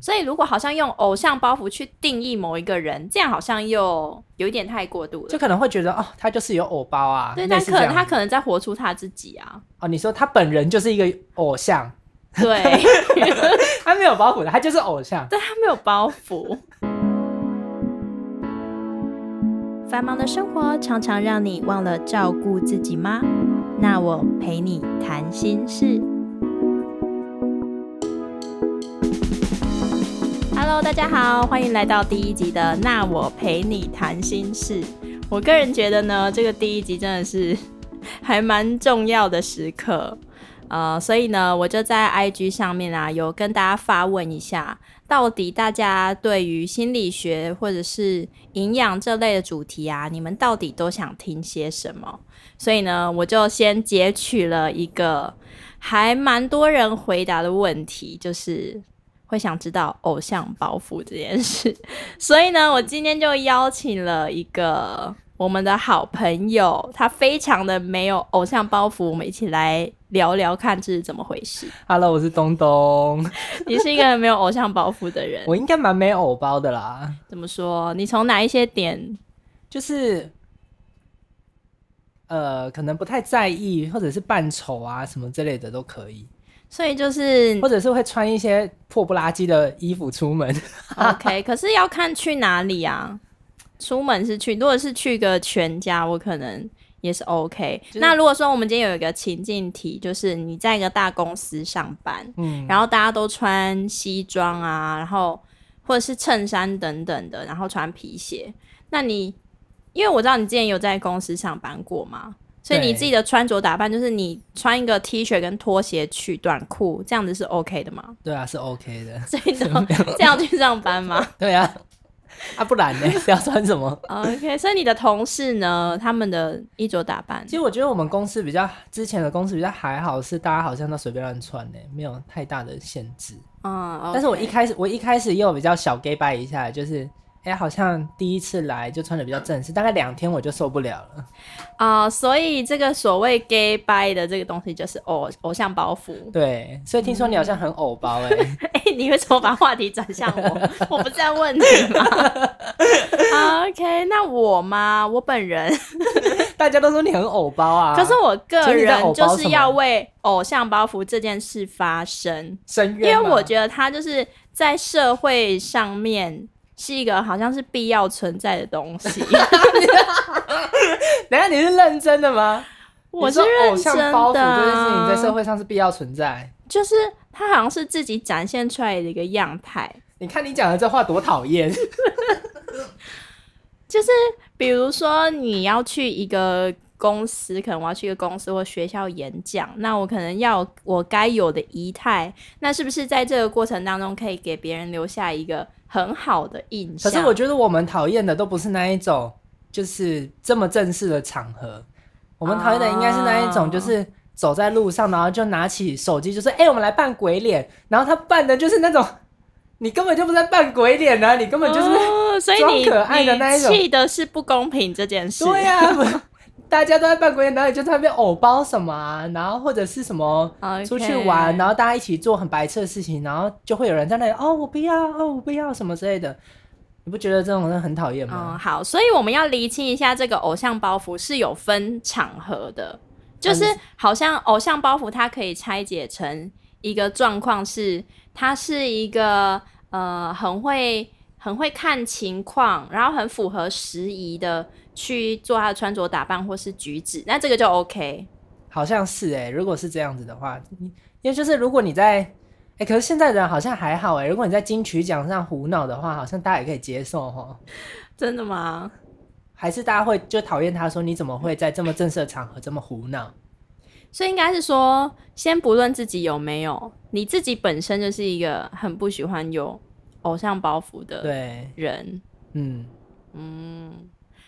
所以如果好像用偶像包袱去定义某一个人，这样好像又有一点太过度了。就可能会觉得哦，他就是有偶包啊，对，但可能他可能在活出他自己啊。哦，你说他本人就是一个偶像，对，他没有包袱的，他就是偶像。对他没有包袱。繁忙的生活常常让你忘了照顾自己吗？那我陪你谈心事。Hello，大家好，欢迎来到第一集的《那我陪你谈心事》。我个人觉得呢，这个第一集真的是 还蛮重要的时刻，呃，所以呢，我就在 IG 上面啊，有跟大家发问一下，到底大家对于心理学或者是营养这类的主题啊，你们到底都想听些什么？所以呢，我就先截取了一个还蛮多人回答的问题，就是。会想知道偶像包袱这件事，所以呢，我今天就邀请了一个我们的好朋友，他非常的没有偶像包袱，我们一起来聊聊看这是怎么回事。Hello，我是东东，你是一个没有偶像包袱的人，我应该蛮没偶包的啦，怎么说？你从哪一些点？就是呃，可能不太在意，或者是扮丑啊什么之类的都可以，所以就是或者是会穿一些破不拉几的衣服出门。OK，可是要看去哪里啊。出门是去，如果是去个全家，我可能也是 OK。就是那如果说我们今天有一个情境题，就是你在一个大公司上班，嗯，然后大家都穿西装啊，然后或者是衬衫等等的，然后穿皮鞋。那你因为我知道你之前有在公司上班过嘛，所以你自己的穿着打扮就是你穿一个 T 恤跟拖鞋去短裤，这样子是 OK 的吗？对啊，是 OK 的。所以都这样去上班吗 对啊，啊不然呢？是要穿什么？？OK，所以你的同事呢，他们的衣着打扮其实我觉得我们公司比较之前的公司比较还好，是大家好像都随便乱穿呢，没有太大的限制。嗯，但是我一开始我一开始也有比较小 gay 拜一下，就是哎、好像第一次来就穿的比较正式，大概两天我就受不了了。啊、所以这个所谓 gay bye 的这个东西就是偶偶像包袱。对，所以听说你好像很偶包哎、哎、你为什么把话题转向我？我不是在问你吗？OK，那我吗？我本人，大家都说你很偶包啊。可是我个人就是要为偶像包袱这件事发声，因为我觉得他就是在社会上面是一个好像是必要存在的东西。等一下你是认真的吗？我是认偶像真包袱的、这件事情在社啊，会上是必要存在。就是它好像是自己展现出来的一个样态。你看你讲的这话多讨厌，就是比如说你要去一个公司，可能我要去一个公司或学校演讲，那我可能要我该有的仪态，那是不是在这个过程当中可以给别人留下一个很好的印象可？是我觉得我们讨厌的都不是那一种，就是这么正式的场合。我们讨厌的应该是那一种，就是走在路上，然后就拿起手机，就说：“哎、我们来扮鬼脸。”然后他扮的就是那种，你根本就不是在扮鬼脸啊，你根本就是、哦，所以你装可爱的那一种你气的是不公平这件事。对呀、不大家都在扮鬼脸，然后你就在那边偶包什么啊，然后或者是什么出去玩，然后大家一起做很白痴的事情，然后就会有人在那里哦，我不要，哦，我不要什么之类的。你不觉得这种人很讨厌吗？嗯，好，所以我们要厘清一下，这个偶像包袱是有分场合的，就是嗯好像偶像包袱它可以拆解成一个状况是，它是一个呃很会很会看情况，然后很符合时宜的去做他的穿着打扮或是举止，那这个就 OK。好像是哎、如果是这样子的话，因为就是如果你在哎、可是现在人好像还好哎、如果你在金曲奖上胡闹的话，好像大家也可以接受哦。真的吗？还是大家会就讨厌他说你怎么会在这么正式的场合这么胡闹？所以应该是说，先不论自己有没有，你自己本身就是一个很不喜欢有偶像包袱的，人。嗯，嗯，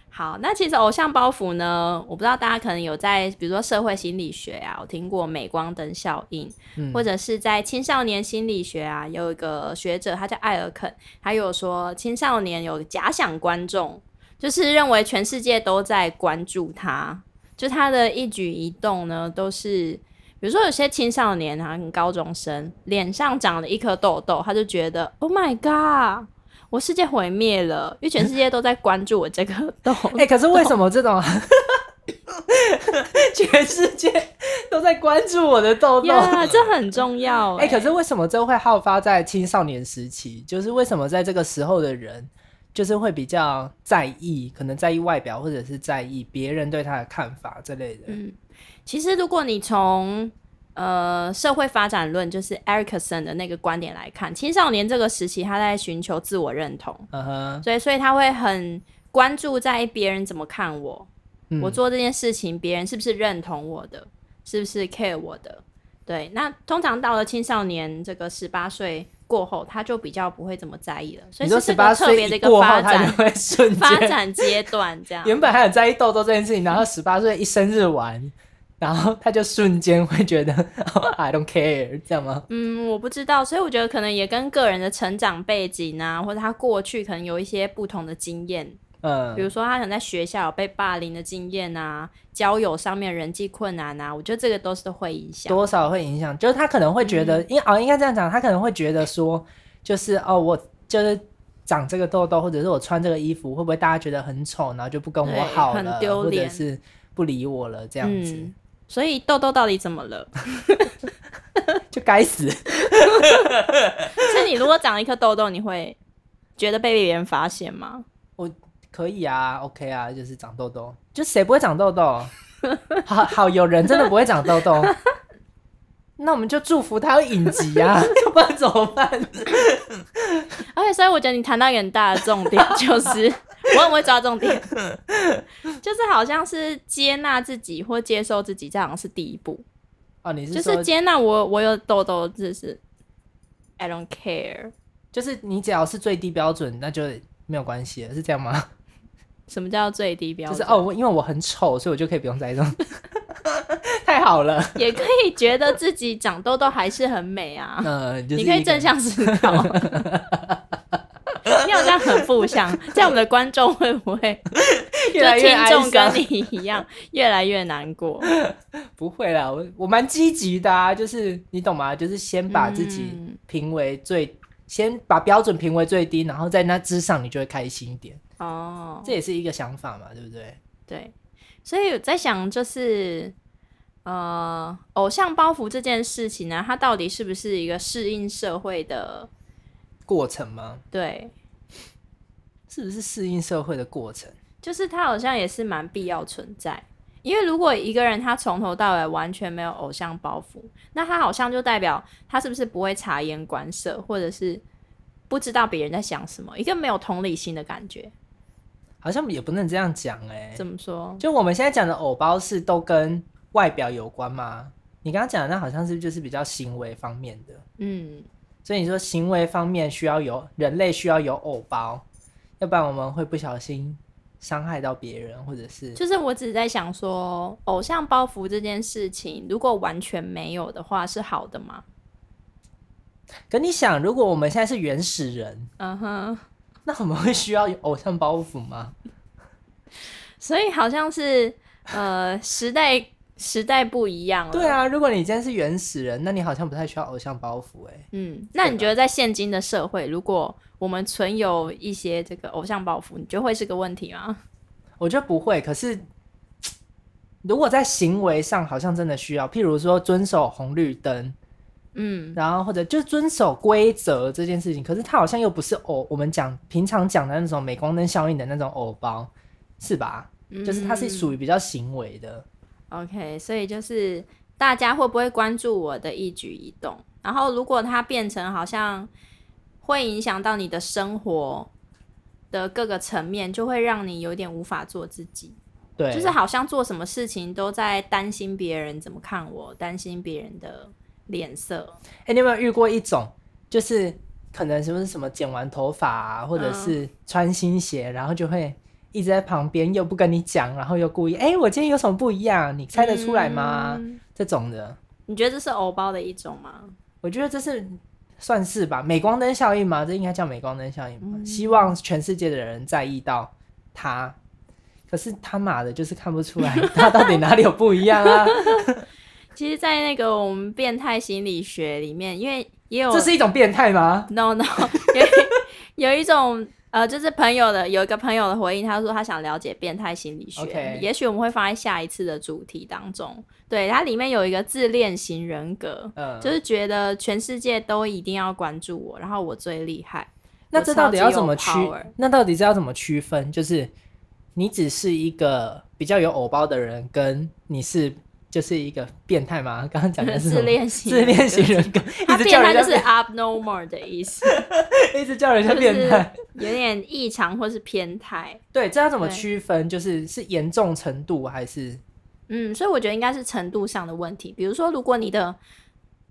好，那其实偶像包袱呢，我不知道大家可能有在，比如说社会心理学啊，我听过镁光灯效应，嗯。或者是在青少年心理学啊，有一个学者他叫艾尔肯，他有说青少年有假想观众，就是认为全世界都在关注他，就他的一举一动呢都是比如说有些青少年啊，高中生脸上长了一颗痘痘，他就觉得 Oh my God，我世界毁灭了，因为全世界都在关注我这个痘。哎、可是为什么这种 全世界都在关注我的痘痘？呀，这很重要哎、哎、可是为什么这会好发在青少年时期？就是为什么在这个时候的人，就是会比较在意，可能在意外表，或者是在意别人对他的看法之类的。嗯，其实如果你从呃社会发展论，就是 Erikson 的那个观点来看，青少年这个时期他在寻求自我认同，所以所以他会很关注在别人怎么看我，嗯。我做这件事情，别人是不是认同我的，是不是 care 我的？对，那通常到了青少年这个十八岁过后，他就比较不会这么在意了，所以你说是这十八岁个特别的一个发展发，展阶段这样。原本还很在意痘痘这件事情，然后十八岁一生日完，然后他就瞬间会觉得、哦、I don't care，这样吗？嗯，我不知道，所以我觉得可能也跟个人的成长背景啊，或者他过去可能有一些不同的经验，嗯。比，如说他可能在学校有被霸凌的经验啊，交友上面人际困难啊，我觉得这个都是会影响。多少会影响，就是他可能会觉嗯。得，因、哦应该这样讲，他可能会觉得说，就是哦，我就是长这个痘痘，或者是我穿这个衣服，会不会大家觉得很丑，然后就不跟我好了，很丢脸。或者是不理我了，这样子、嗯，所以痘痘到底怎么了？就该死。所以你如果长一颗痘痘，你会觉得被别人发现吗？我可以啊，OK 啊，就是长痘痘，就谁不会长痘痘？好好，有人真的不会长痘痘，那我们就祝福他有影集啊，要不然怎么办？而且，所以我觉得你谈到一个很大的重点，就是我很会抓重点，就是好像是接纳自己或接受自己，这好像是第一步，哦，你是说就是接纳我我有痘痘，这是 I don't care。就是你只要是最低标准，那就没有关系了，是这样吗？什么叫最低标准？就是哦，我因为我很丑，所以我就可以不用在意这种。太好了，也可以觉得自己长痘痘还是很美啊。呃，就是你可以正向思考。你好像很负向，这样我们的观众会不会 越来越跟。你一样越来越难过？不会啦，我我蛮积极的啊，就是你懂吗？就是先把自己嗯评为最，先把标准评为最低，然后在那之上，你就会开心一点。哦，这也是一个想法嘛，对不对？对，所以我在想，就是呃，偶像包袱这件事情呢，它到底是不是一个适应社会的？过程吗？对，是不是适应社会的过程？就是它好像也是蛮必要存在。因为如果一个人他从头到尾完全没有偶像包袱，那他好像就代表他是不是不会察言观色，或者是不知道别人在想什么，一个没有同理心的感觉。好像也不能这样讲哎、怎么说？就我们现在讲的偶包是都跟外表有关吗？你刚刚讲的那好像是就是比较行为方面的，嗯，所以你说行为方面需要有人类需要有偶包，要不然我们会不小心伤害到别人，或者是就是我只是在想说，偶像包袱这件事情，如果完全没有的话，是好的吗？可你想，如果我们现在是原始人，嗯哼，那我们会需要有偶像包袱吗？所以好像是呃时代时代不一样了。对，啊，如果你今天是原始人，那你好像不太需要偶像包袱哎、嗯，那你觉得在现今的社会，如果我们存有一些这个偶像包袱，你觉得会是个问题吗？我觉得不会，可是 如果在行为上好像真的需要，譬如说遵守红绿灯，嗯，然后或者就遵守规则这件事情，可是它好像又不是偶我们讲平常讲的那种镁光灯效应的那种偶包，是吧？就是它是属于比较行为的。OK，所以就是大家会不会关注我的一举一动？然后如果它变成好像会影响到你的生活的各个层面，就会让你有点无法做自己，对，就是好像做什么事情都在担心别人怎么看我，担心别人的脸色。哎、你有没有遇过一种，就是可能是不是什么剪完头发啊，或者是穿新鞋，然后就会一直在旁边又不跟你讲，然后又故意哎、我今天有什么不一样？你猜得出来吗？嗯这种的，你觉得这是偶包的一种吗？我觉得这是算是吧，镁光灯效应吗，这应该叫镁光灯效应嘛。希望全世界的人在意到他，可是他妈的，就是看不出来 他到底哪里有不一样啊。其实，在那个我们变态心理学里面，因为也有这是一种变态吗？no no 有 有一种呃，就是朋友的有一个朋友的回应，他说他想了解变态心理学也许我们会放在下一次的主题当中。对，它里面有一个自恋型人格，嗯，就是觉得全世界都一定要关注我，然后我最厉害。那这到底要怎么区？那到底是要怎么区分？就是你只是一个比较有偶包的人，跟你是就是一个变态吗？刚刚讲的是 自恋型自恋型人格，他一直变态就是 abnormal 的意思，一直叫人家就是变态。有点异常或是偏态。对，这要怎么对区分？就是是严重程度还是嗯，所以我觉得应该是程度上的问题。比如说，如果你的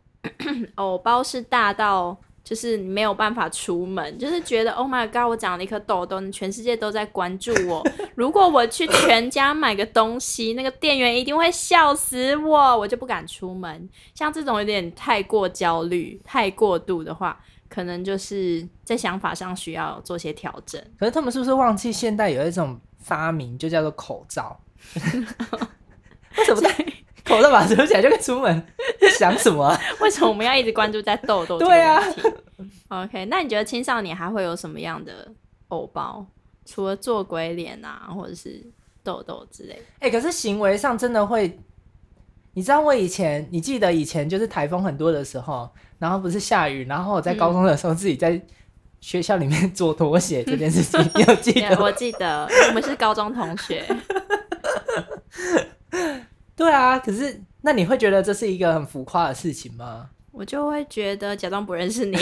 偶包是大到就是你没有办法出门，就是觉得 Oh my God，我长了一颗痘痘，全世界都在关注我。如果我去全家买个东西，那个店员一定会笑死我，我就不敢出门。像这种有点太过焦虑、太过度的话，可能就是在想法上需要做些调整。可是他们是不是忘记现代有一种发明，就叫做口罩？为什么戴口罩把它遮起来就可以出门？想什么、啊？为什么我们要一直关注在痘痘这个对啊？OK，那你觉得青少年还会有什么样的偶包？除了做鬼脸啊，或者是痘痘之类的？哎、可是行为上真的会，你知道我以前，你记得以前就是台风很多的时候，然后不是下雨，然后我在高中的时候自己在学校里面 做拖鞋这件事情，你有记得吗？我记得我们是高中同学，对啊，可是那你会觉得这是一个很浮夸的事情吗？我就会觉得假装不认识你。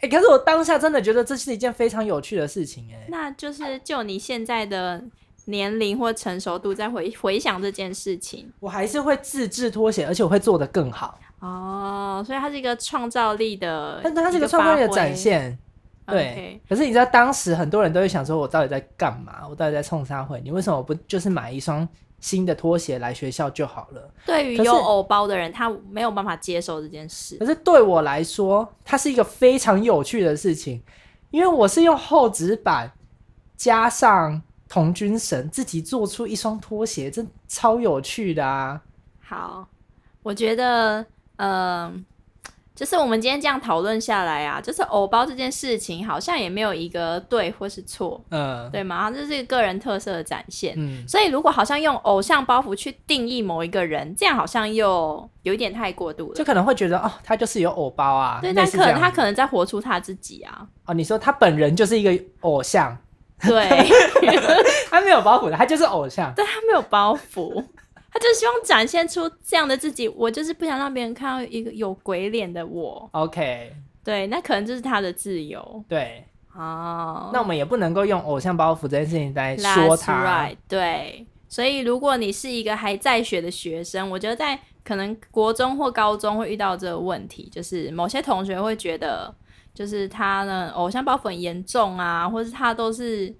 哎、可是我当下真的觉得这是一件非常有趣的事情、哎，那就是就你现在的年龄或成熟度，再回回想这件事情我还是会自制拖鞋，而且我会做得更好。哦，所以它是一个创造力的，但它是一个创造力的展。现，对。可是你知道，当时很多人都会想说，我到底在干嘛？我到底在冲啥会？你为什么不就是买一双新的拖鞋来学校就好了？对于有偶包的人，他没有办法接受这件事可。是对我来说，它是一个非常有趣的事情，因为我是用厚纸板加上童军绳自己做出一双拖鞋，这超有趣的啊！好，我觉得，嗯、就是我们今天这样讨论下来啊，就是偶包这件事情，好像也没有一个对或是错，嗯对吗？这是一个个人特色的展现。嗯，所以，如果好像用偶像包袱去定义某一个人，这样好像又有一点太过度了。就可能会觉得哦，他就是有偶包啊，对，类但可他可能在活出他自己啊。哦，你说他本人就是一个偶像，对，他没有包袱的，他就是偶像。对他没有包袱，他就希望展现出这样的自己。我就是不想让别人看到一个有鬼脸的我。OK，对，那可能就是他的自由对，哦。那我们也不能够用偶像包袱这件事情来说他。right，对。所以，如果你是一个还在学的学生，我觉得在可能国中或高中会遇到这个问题，就是某些同学会觉得，就是他呢偶像包袱很严重啊，或是他都是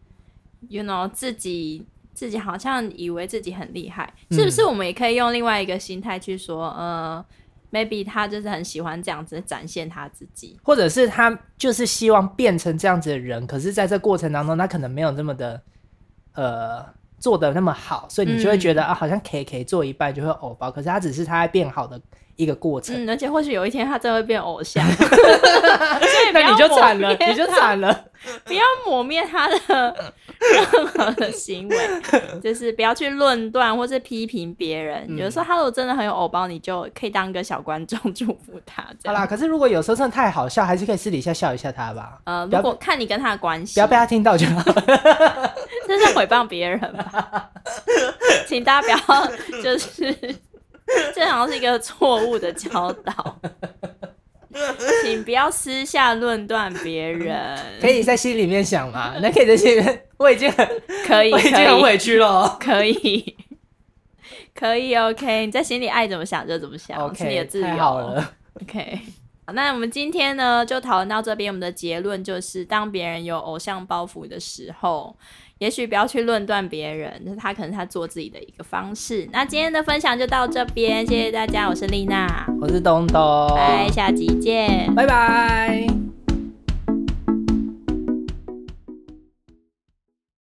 ，you know 自己自己好像以为自己很厉害，嗯是不是？我们也可以用另外一个心态去说，呃，maybe 他就是很喜欢这样子展现他自己。或者是他就是希望变成这样子的人，可是在这过程当中，他可能没有那么的呃做的那么好，所以你就会觉得、啊，好像 K K 做一半就会偶包，可是他只是他在变好的一个过程。嗯，而且或许有一天他真的会变偶像，所以那你就惨了，你就惨了。不要抹灭他的 任何的行为，就是不要去论断或是批评别人。嗯有时候他如果真的很有偶包，你就可以当个小观众祝福他。好啦，可是如果有时候真的太好笑，还是可以私底下笑一下他吧，呃，如果看你跟他的关系，不要被他听到就好。这是诽谤别人吧？请大家不要就是，这好像是一个错误的教导。请不要私下论断别人，可以在心里面想嘛？那可以在心里面，我已经很，可以，我已经，很委屈了哦。可以，可以，OK，你在心里爱怎么想就怎么想是你的 OK，自由。好了。OK，好，那我们今天呢就讨论到这边，我们的结论就是，当别人有偶像包袱的时候，也许不要去论断别人，那他可能他做自己的一个方式。那今天的分享就到这边，谢谢大家，我是丽娜，我是东东，拜，下集见。拜拜。